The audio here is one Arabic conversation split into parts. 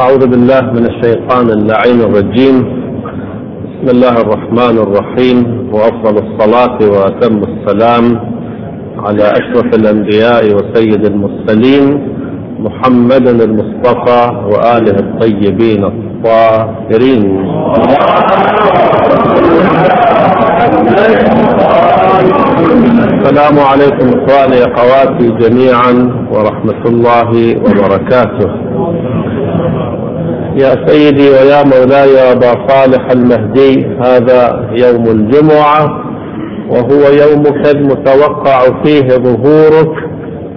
أعوذ بالله من الشيطان اللعين الرجيم. بسم الله الرحمن الرحيم. وأفضل الصلاة وأتم السلام على أشرف الأنبياء وسيد المرسلين محمد المصطفى وآله الطيبين الطاهرين. السلام عليكم إخواني أخواتي جميعا ورحمة الله وبركاته. يا سيدي ويا مولاي أبا صالح المهدي هذا يوم الجمعة وهو يومك المتوقع فيه ظهورك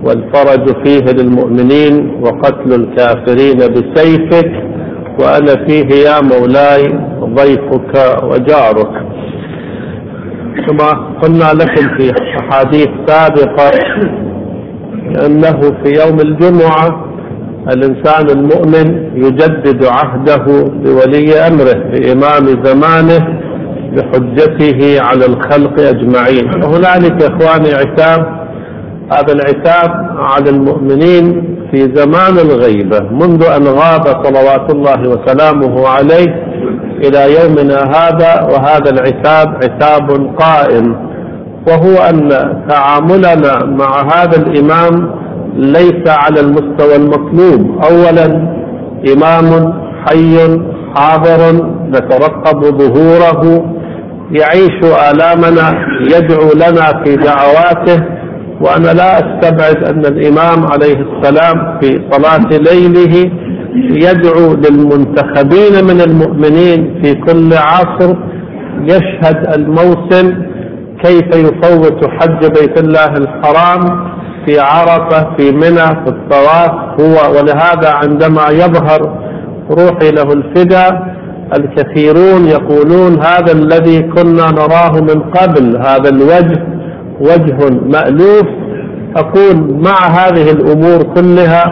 والفرج فيه للمؤمنين وقتل الكافرين بسيفك وأنا فيه يا مولاي ضيفك وجارك. كما قلنا لكم في أحاديث سابقة أنه في يوم الجمعة الإنسان المؤمن يجدد عهده بولي أمره بإمام زمانه بحجته على الخلق أجمعين. وهنالك إخواني عتاب هذا العتاب على المؤمنين في زمان الغيبة منذ أن غاب صلوات الله وسلامه عليه إلى يومنا هذا وهذا العتاب عتاب قائم. وهو أن تعاملنا مع هذا الإمام ليس على المستوى المطلوب. أولا إمام حي حاضر نترقب ظهوره يعيش آلامنا يدعو لنا في دعواته وأنا لا أستبعد أن الإمام عليه السلام في صلاة ليله يدعو للمنتخبين من المؤمنين في كل عصر يشهد الموسم كيف يفوت حج بيت الله الحرام في عرفة في منى في الطواف هو ولهذا عندما يظهر روحي له الفدا الكثيرون يقولون هذا الذي كنا نراه من قبل هذا الوجه وجه مألوف. أقول مع هذه الأمور كلها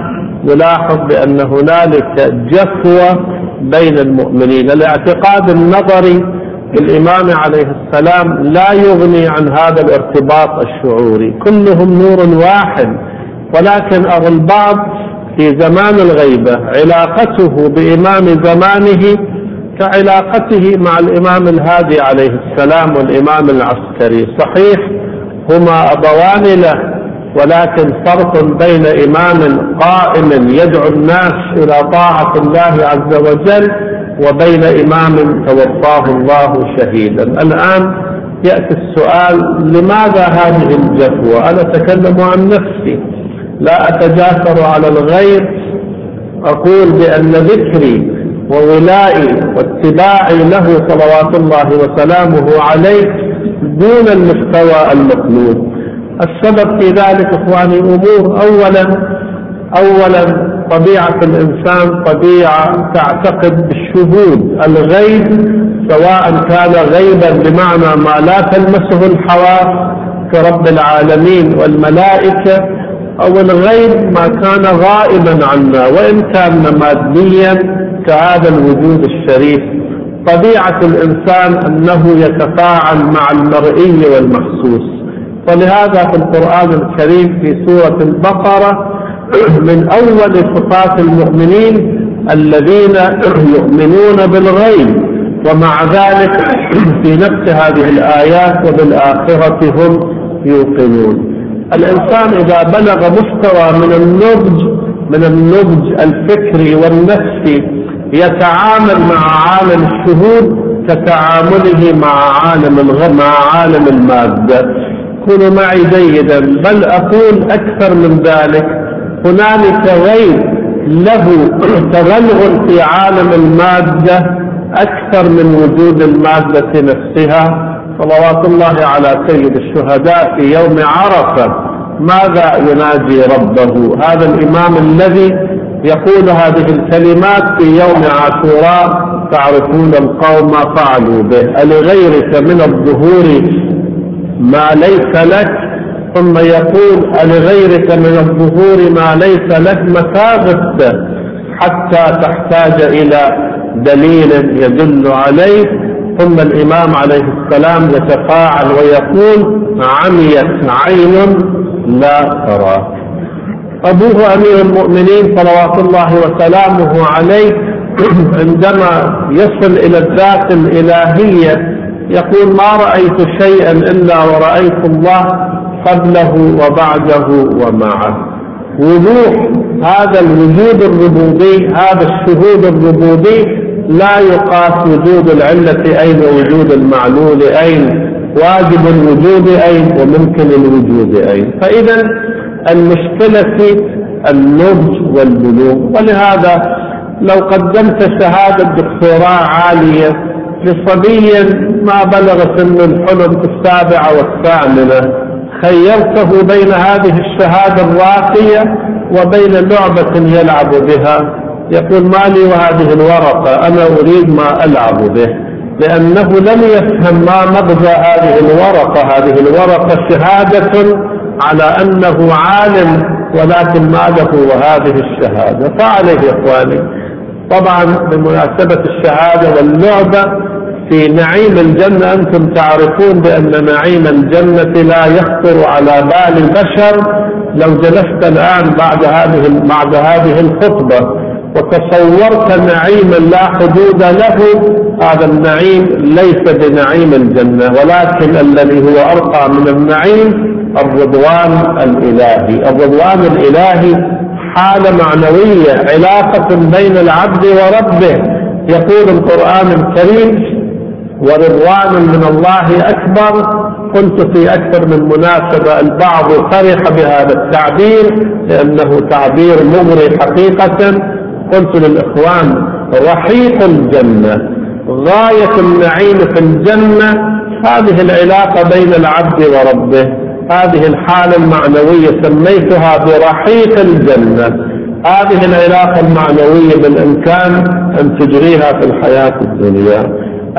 نلاحظ بأن هنالك جفوة بين المؤمنين. الاعتقاد النظري بالإمام عليه السلام لا يغني عن هذا الارتباط الشعوري. كلهم نور واحد. ولكن أرى البعض في زمان الغيبة علاقته بإمام زمانه كعلاقته مع الإمام الهادي عليه السلام والإمام العسكري. صحيح هما أبوان له ولكن فرق بين إمام قائم يدعو الناس إلى طاعة الله عز وجل وبين إمام توفاه الله شهيدا. الآن يأتي السؤال لماذا هذه الجفوة؟ أنا أتكلم عن نفسي. لا أتجاسر على الغير. أقول بأن ذكري وولائي واتباعي له صلوات الله وسلامه عليه دون المستوى المطلوب. السبب في ذلك إخواني امور اولا اولا طبيعة الإنسان طبيعة تعتقد بالشهود الغيب سواء كان غيبا بمعنى ما لا تلمسه الحواس كرب العالمين والملائكة أو الغيب ما كان غائبا عنا وإن كان ماديا كهذا الوجود الشريف. طبيعة الإنسان أنه يتفاعل مع المرئي والمحسوس ولهذا في القرآن الكريم في سورة البقرة من أول صفات المؤمنين الذين يؤمنون بالغيب ومع ذلك في نفس هذه الآيات وبالآخرة هم يوقنون. الإنسان إذا بلغ مستوى من النضج من النضج الفكري والنفسي يتعامل مع عالم الشهود كتعامله مع عالم مع عالم المادة. كونوا معي جيدا بل أقول أكثر من ذلك. هنالك غير له تغلغل في عالم المادة أكثر من وجود المادة نفسها. صلوات الله على سيد الشهداء في يوم عرفة. ماذا يناجي ربه؟ هذا الإمام الذي يقول هذه الكلمات في يوم عاشوراء تعرفون القوم فعلوا به. ألغيرك من الظهور ما ليس لك ثم يقول لغيرك من الظهور ما ليس لك متى حتى تحتاج إلى دليل يدل عليه. ثم الإمام عليه السلام يتفاعل ويقول عميت عين لا ترى. أبوه أمير المؤمنين صلوات الله وسلامه عليه عندما يصل إلى الذات الإلهية يقول ما رأيت شيئا إلا ورأيت الله قبله وبعده ومعه. وضوح هذا الوجود الربوبي هذا الشهود الربوبي لا يقاس وجود العلة أين وجود المعلول أين واجب الوجود أين وممكن الوجود أين. فإذا المشكلة في النضج والبلوغ. ولهذا لو قدمت شهادة دكتوراه عالية لصبي ما بلغ سن الحلم في السابعة والثامنة خيرته بين هذه الشهادة الراقية وبين لعبة يلعب بها. يقول ما لي وهذه الورقة أنا أريد ما ألعب به. لأنه لم يفهم ما مغزى هذه الورقة. هذه الورقة شهادة على أنه عالم ولكن ما له وهذه الشهادة. فعليه إخواني. طبعا بمناسبة الشهادة واللعبة في نعيم الجنة أنتم تعرفون بأن نعيم الجنة لا يخطر على بال البشر. لو جلست الآن بعد هذه بعد هذه الخطبة وتصورت نعيما لا حدود له هذا النعيم ليس بنعيم الجنة ولكن الذي هو أرقى من النعيم الرضوان الإلهي. الرضوان الإلهي حالة معنوية علاقة بين العبد وربه. يقول القرآن الكريم ورضوان من الله أكبر. قلت في أكثر من مناسبة البعض فرح بهذا التعبير لأنه تعبير مغري حقيقة. قلت للإخوان رحيق الجنة غاية النعيم في الجنة. هذه العلاقة بين العبد وربه هذه الحالة المعنوية سميتها برحيق الجنة. هذه العلاقة المعنوية بالإمكان أن تجريها في الحياة الدنيا.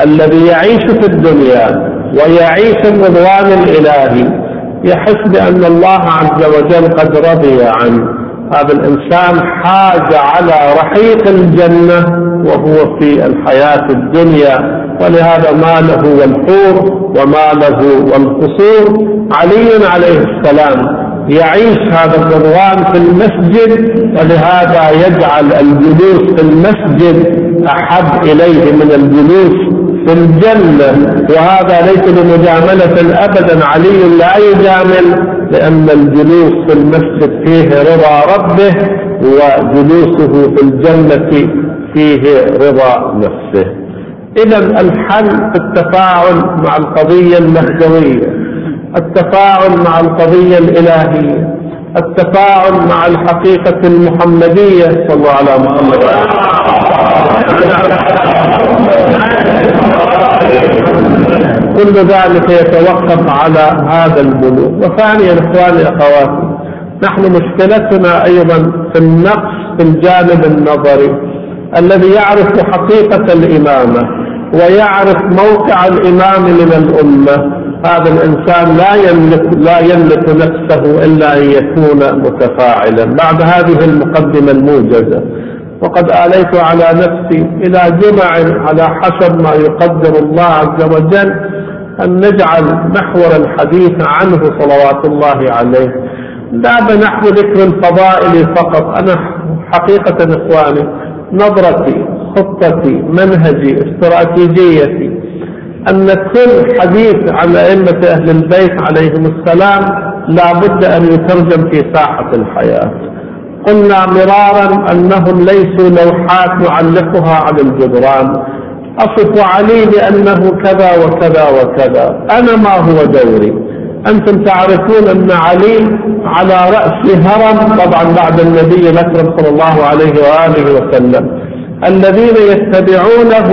الذي يعيش في الدنيا ويعيش الرضوان الإلهي يحس بأن الله عز وجل قد رضي عنه. هذا الإنسان حاز على رحيق الجنة وهو في الحياة الدنيا ولهذا ما له والحور وما له والقصور. علي عليه السلام يعيش هذا الرضوان في المسجد ولهذا يجعل الجلوس في المسجد أحب إليه من الجلوس. في الجنة. وهذا ليس بمجاملة أبدا علي لا يجامل لأن الجلوس في المسجد فيه رضا ربه وجلوسه في الجنة فيه رضا نفسه. إذا الحل في التفاعل مع القضية المهدوية التفاعل مع القضية الإلهية التفاعل مع الحقيقة المحمدية. صلى الله على محمد. كل ذلك يتوقف على هذا البلوغ وثانيا إخواني أخواتي نحن مشكلتنا أيضا في النقص في الجانب النظري الذي يعرف حقيقة الإمامة ويعرف موقع الإمام من الأمة. هذا الإنسان لا يملك لا يملك نفسه إلا أن يكون متفاعلا بعد هذه المقدمة الموجزة. وقد آليت على نفسي إلى جمع على حسب ما يقدر الله عز وجل أن نجعل محور الحديث عنه صلوات الله عليه. لا بنحو ذكر الفضائل فقط. أنا حقيقة إخواني نظرتي خطتي منهجي استراتيجيتي أن كل حديث عن أئمة أهل البيت عليهم السلام لا بد أن يترجم في ساحة الحياة. قلنا مرارا أنهم ليسوا لوحات نعلقها على الجدران. أصف علي بأنه كذا وكذا وكذا. أنا ما هو دوري. أنتم تعرفون أن علي على رأس هرم طبعا بعد النبي الأكرم صلى الله عليه وآله وسلم. الذين يتبعونه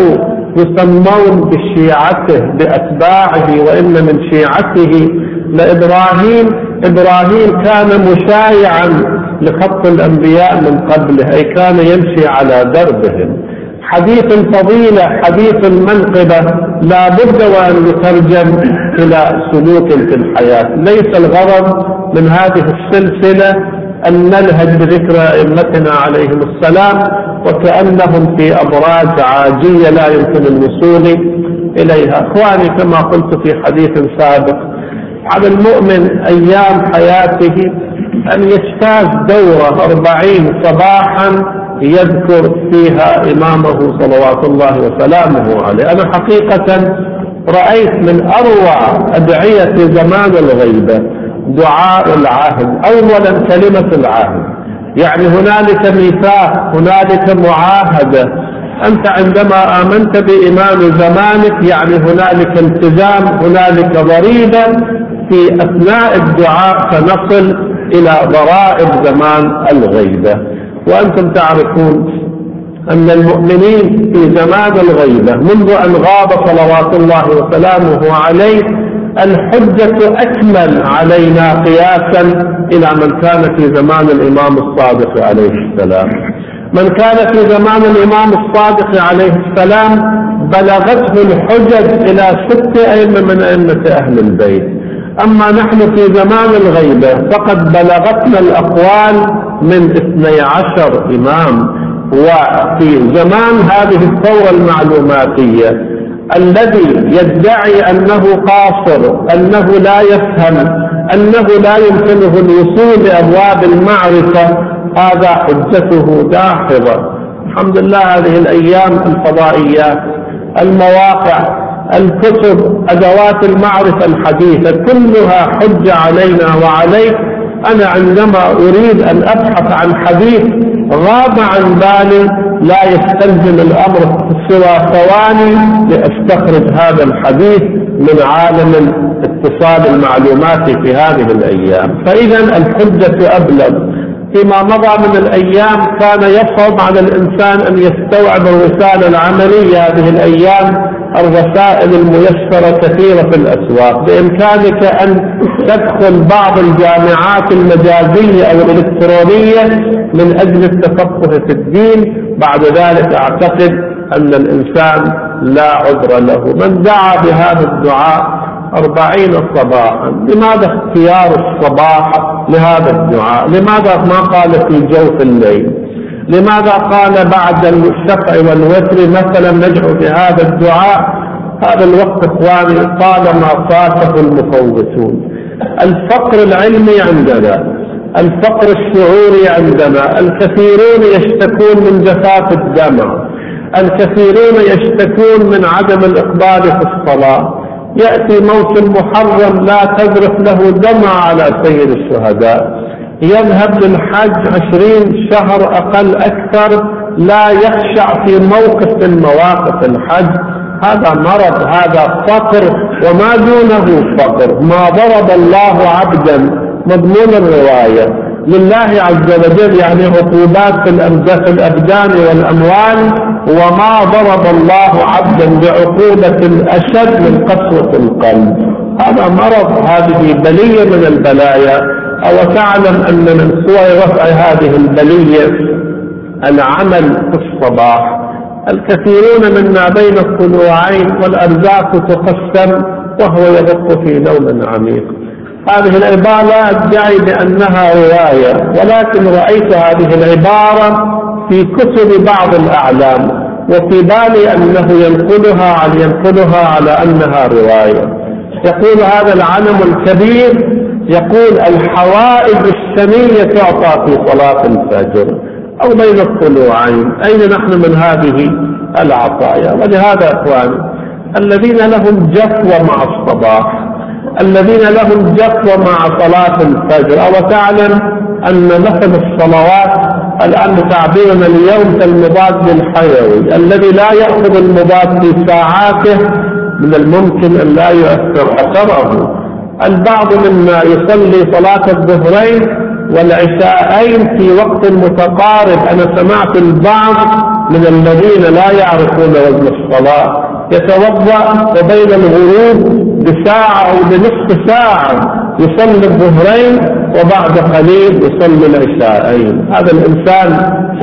يسمون بشيعته بأتباعه وإن من شيعته لإبراهيم. إبراهيم كان مشايعا لخط الأنبياء من قبله أي كان يمشي على دربهم. حديث الفضيلة حديث المنقبة لا بد وأن يترجم إلى سلوك في الحياة. ليس الغرض من هذه السلسلة أن نلهج بذكر أئمتنا عليهم السلام وكأنهم في أبراج عاجية لا يمكن الوصول إليها. أخواني كما قلت في حديث سابق على المؤمن أيام حياته أن يجتاز دورة أربعين صباحا يذكر فيها إمامه صلوات الله وسلامه عليه. أنا حقيقة رأيت من أروع أدعية زمان الغيبة دعاء العهد أولا كلمة العهد. يعني هنالك ميثاق هنالك معاهدة. أنت عندما آمنت بإمام زمانك يعني هنالك التزام هنالك ضريبة في أثناء الدعاء سنصل إلى ضرائب زمان الغيبة وأنتم تعرفون أن المؤمنين في زمان الغيبة منذ أن غاب صلوات الله وسلامه عليه الحجة أكمل علينا قياسا إلى من كان في زمان الإمام الصادق عليه السلام. من كان في زمان الإمام الصادق عليه السلام بلغته الحجج إلى ست أئمة من أئمة أهل البيت. أما نحن في زمان الغيبة فقد بلغتنا الأقوال من اثني عشر إمام وفي زمان هذه الثورة المعلوماتية الذي يدعي أنه قاصر أنه لا يفهم أنه لا يمكنه الوصول لأبواب المعرفة هذا حجته داحضة الحمد لله هذه الأيام الفضائيات المواقع الكتب أدوات المعرفة الحديثة كلها حجة علينا وعليك. أنا عندما أريد أن أبحث عن حديث غاب عن بالي لا يستلزم الأمر سوى ثواني لأستخرج هذا الحديث من عالم الاتصال المعلوماتي في هذه الأيام. فإذا الحجة أبلغ. فيما مضى من الأيام كان يصعب على الإنسان أن يستوعب الرسالة العملية هذه الأيام الرسائل الميسرة كثيرة في الأسواق. بإمكانك أن تدخل بعض الجامعات المجازية أو الإلكترونية من أجل التفقه في الدين. بعد ذلك أعتقد أن الإنسان لا عذر له. من دعا بهذا الدعاء أربعين صباحا. لماذا اختيار الصباح لهذا الدعاء؟ لماذا ما قال في جوف الليل؟ لماذا قال بعد الشفع والوتر مثلا ندعو بهذا الدعاء؟ هذا الوقت إخواني طالما فاته المفوتون. الفقر العلمي عندنا الفقر الشعوري عندنا الكثيرون يشتكون من جفاف الدمع الكثيرون يشتكون من عدم الإقبال في الصلاة. يأتي موسم محرم لا تذرف له دمع على سيد الشهداء. يذهب للحج عشرين شهر أقل أكثر لا يخشع في موقف من مواقف الحج. هذا مرض هذا فقر وما دونه فقر. ما ضرب الله عبدا مضمون الرواية. لله عز وجل يعني عقوبات في الأبدان والأموال وما ضرب الله عبدا بعقوبة أشد من قسوة القلب. هذا مرض هذه بلية من البلايا. أو تعلم أن من صور رفع هذه البلية العمل في الصباح. الكثيرون منا بين الطلوعين والأرزاق تقسم وهو يغط في نوم عميق. هذه العبارة لا أدعي بأنها رواية ولكن رأيت هذه العبارة في كتب بعض الأعلام وفي بالي أنه ينقلها على ينقلها على أنها رواية. يقول هذا العلم الكبير يقول الحوائج السنية تعطى في صلاة الفجر أو بين الطلوعين. أين نحن من هذه العطايا؟ ولهذا أخواني الذين لهم جفوة مع الصباح الذين لهم جفوة مع صلاة الفجر. أو تعلم أن مثل الصلوات الآن بتعبيرنا اليوم كالمضاد الحيوي الذي لا يأخذ المضاد في ساعاته من الممكن أن لا يؤثر أثره. البعض منا يصلي صلاة الظهرين والعشاءين في وقت متقارب. أنا سمعت البعض من الذين لا يعرفون وزن الصلاة. يتوضأ وبين الغروب بساعة أو بنصف ساعة يصلي الظهرين وبعد قليل يصلي العشاءين. هذا الإنسان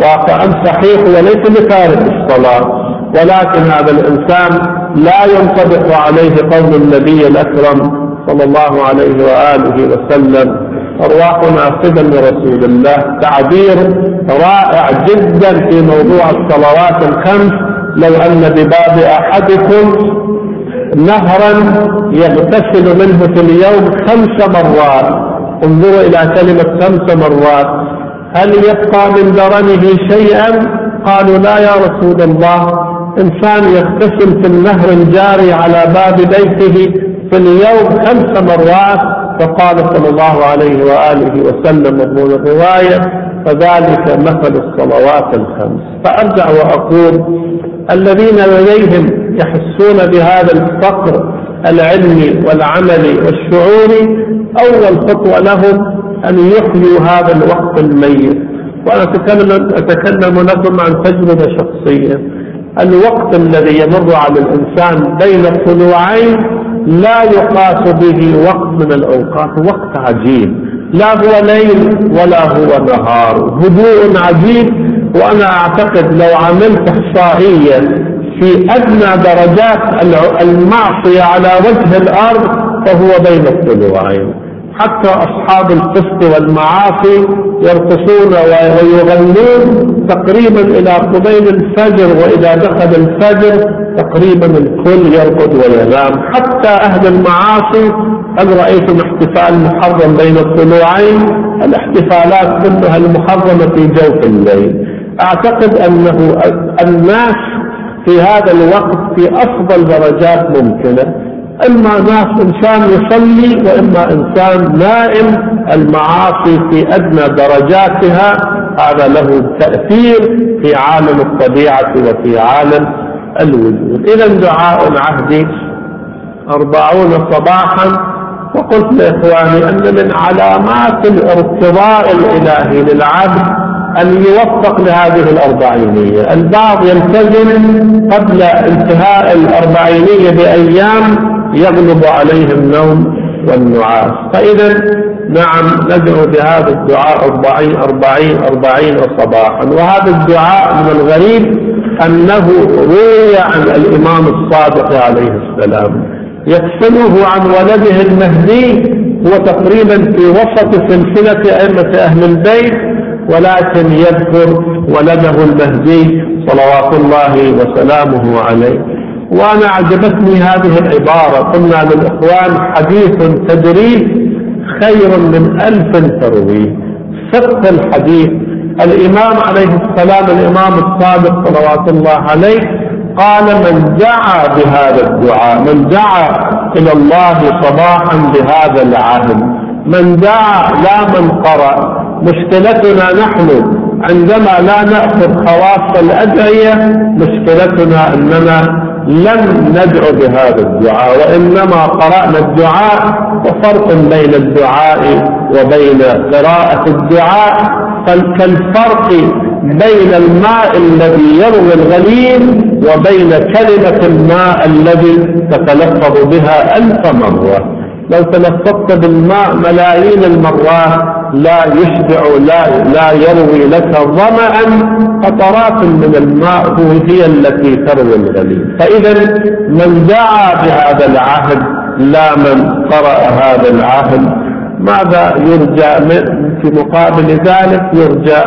واقعا صحيح وليس بتارك الصلاة ولكن هذا الإنسان لا ينطبق عليه قول النبي الأكرم صلى الله عليه وآله وسلم أرواحنا فدا لرسول الله. تعبير رائع جدا في موضوع الصلوات الخمس لو أن بباب أحدكم نهرا يغتسل منه في اليوم خمس مرات. انظروا إلى كلمة خمس مرات. هل يبقى من درنه شيئا؟ قالوا لا يا رسول الله. إنسان يغتسل في النهر الجاري على باب بيته في اليوم خمس مرات. فقال صلى الله عليه وآله وسلم من الرواية فذلك مثل الصلوات الخمس. فأرجع وأقول الذين لديهم يحسون بهذا الفقر العلمي والعملي والشعوري أول خطوة لهم أن يحيوا هذا الوقت الميت. وأنا أتكلم, أتكلم لكم عن تجربة شخصية. الوقت الذي يمر على الإنسان بين الطلوعين لا يقاس به وقت من الأوقات وقت عجيب. لا هو ليل ولا هو نهار. هدوء عجيب وأنا أعتقد لو عملت إحصائية في أدنى درجات المعصية على وجه الأرض فهو بين الطلوعين حتى أصحاب القسط والمعاصي يرقصون ويغنون تقريبا إلى قبيل الفجر وإذا دخل الفجر تقريبا الكل يرقد وينام. حتى أهل المعاصي هل رأيتم احتفال محرم بين الطلوعين الاحتفالات كلها المحرمة في جوف الليل. أعتقد أنه الناس في هذا الوقت في أفضل درجات ممكنة. إما ناس إنسان يصلي وإما إنسان نائم المعاصي في أدنى درجاتها هذا له تأثير في عالم الطبيعة وفي عالم الوجود. إذا دعاء عهدي أربعون صباحا. وقلت لإخواني أن من علامات الارتضاء الإلهي للعبد أن يوفق لهذه الأربعينية. البعض يلتزم قبل انتهاء الأربعينية بأيام يغلب عليه النوم والنعاس. فإذا نعم ندعو بهذا الدعاء أربعين أربعين أربعين صباحا. وهذا الدعاء من الغريب أنه روي عن الإمام الصادق عليه السلام. يكفله عن ولده المهدي هو تقريبا في وسط سلسلة أئمة أهل البيت ولكن يذكر ولده المهدي صلوات الله وسلامه عليه. وأنا أعجبتني هذه العبارة. قلنا للإخوان حديث تدريس خير من ألف ترويه فقه الحديث. الإمام عليه السلام الإمام الصادق صلوات الله عليه قال من دعا بهذا الدعاء من دعا إلى الله صباحا بهذا العهد من دعا لا من قرأ مشكلتنا نحن عندما لا نأخذ خواص الأدعية مشكلتنا أننا لم ندعو بهذا الدعاء وإنما قرأنا الدعاء وفرق بين الدعاء وبين قراءة الدعاء كالفرق بين الماء الذي يروي الغليل وبين كلمة الماء الذي تتلفظ بها ألف مرة. لو تلفظت بالماء ملايين المرات لا يشبع لا, لا يروي لك ظمأ قطرات من الماء هي التي تروي الغليل فإذا من دعا بهذا العهد لا من قرأ هذا العهد. ماذا يرجى في مقابل ذلك يرجى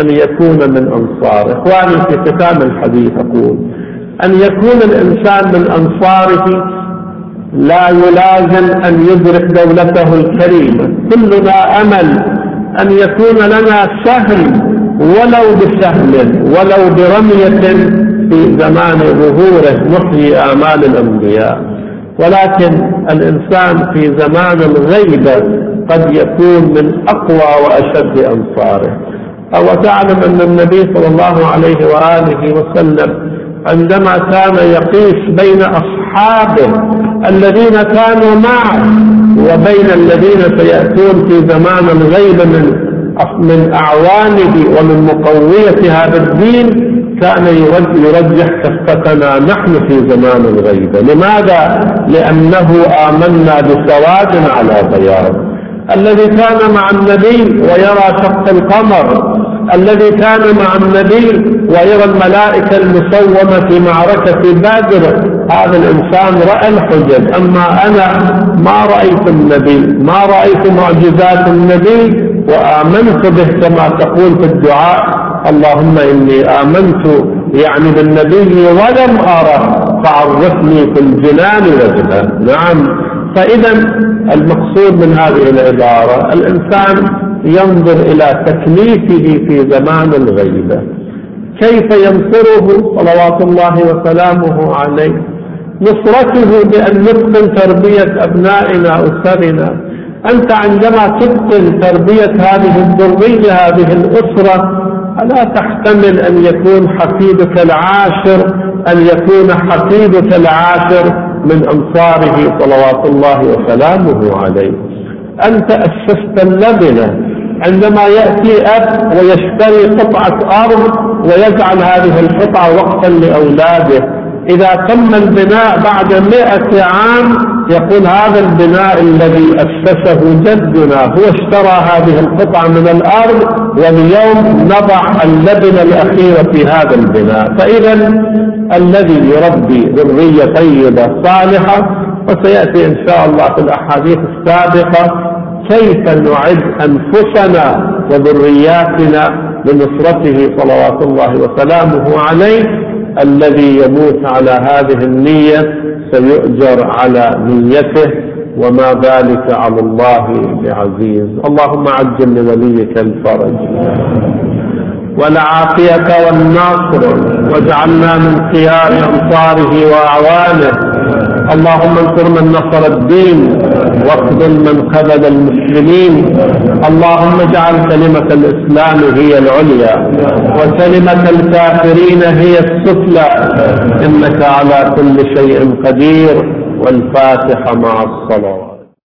أن يكون من أنصاره. إخواني في ختام الحديث أقول أن يكون الإنسان من أنصاره لا يلازم أن يدرك دولته الكريمة كلنا أمل أن يكون لنا سهل ولو بسهل ولو برمية في زمان ظهوره نحيي آمال الأنبياء. ولكن الإنسان في زمان الغيبة قد يكون من أقوى وأشد أنصاره. أو تعلم أن النبي صلى الله عليه وآله وسلم عندما كان يقيس بين أصحابه الذين كانوا معه وبين الذين سيأتون في زمان الغيب من من أعوانه ومن مقوية هذا الدين كان يرجح كفتنا نحن في زمان الغيبة لماذا؟ لأنه آمنا بسواد على بياض الذي كان مع النبي ويرى شق القمر الذي كان مع النبي ويرى الملائكة المسومة في معركة بدر هذا الإنسان رأى الحجج. أما أنا ما رأيت النبي ما رأيت معجزات النبي وآمنت به كما تقول في الدعاء. اللهم إني آمنت يعني بالنبي ولم أره فعرفني في الجنان وجها نعم. فإذا المقصود من هذه العبارة الإنسان ينظر إلى تكليفه في زمان الغيبة كيف ينصره صلوات الله وسلامه عليه؟ نصرته بأن نتقن تربية أبنائنا أسرنا. أنت عندما تتقن تربية هذه الذرية هذه الأسرة ألا تحتمل أن يكون حفيدك العاشر أن يكون حفيدك العاشر من أنصاره صلوات الله وسلامه عليه. أنت أسست اللبنة. عندما يأتي أب ويشتري قطعة أرض ويجعل هذه القطعة وقتا لأولاده. إذا تم البناء بعد مئة عام يقول هذا البناء الذي أسسه جدنا هو اشترى هذه القطعة من الأرض واليوم نضع اللبنة الأخيرة في هذا البناء. فإذا الذي يربي ذرية طيبة صالحة وسيأتي إن شاء الله في الأحاديث السابقة كيف نعد أنفسنا وذرياتنا لنصرته صلوات الله وسلامه عليه الذي يموت على هذه النية سيؤجر على نيته وما ذلك على الله بعزيز. اللهم عجل لوليك الفرج. والعافية والنصر واجعلنا من خيار أنصاره وأعوانه اللهم انصر من نصر الدين واخذل من خذل المسلمين. اللهم اجعل كلمة الإسلام هي العليا وكلمة الكافرين هي السفلى. إنك على كل شيء قدير. والفاتحة مع الصلوات.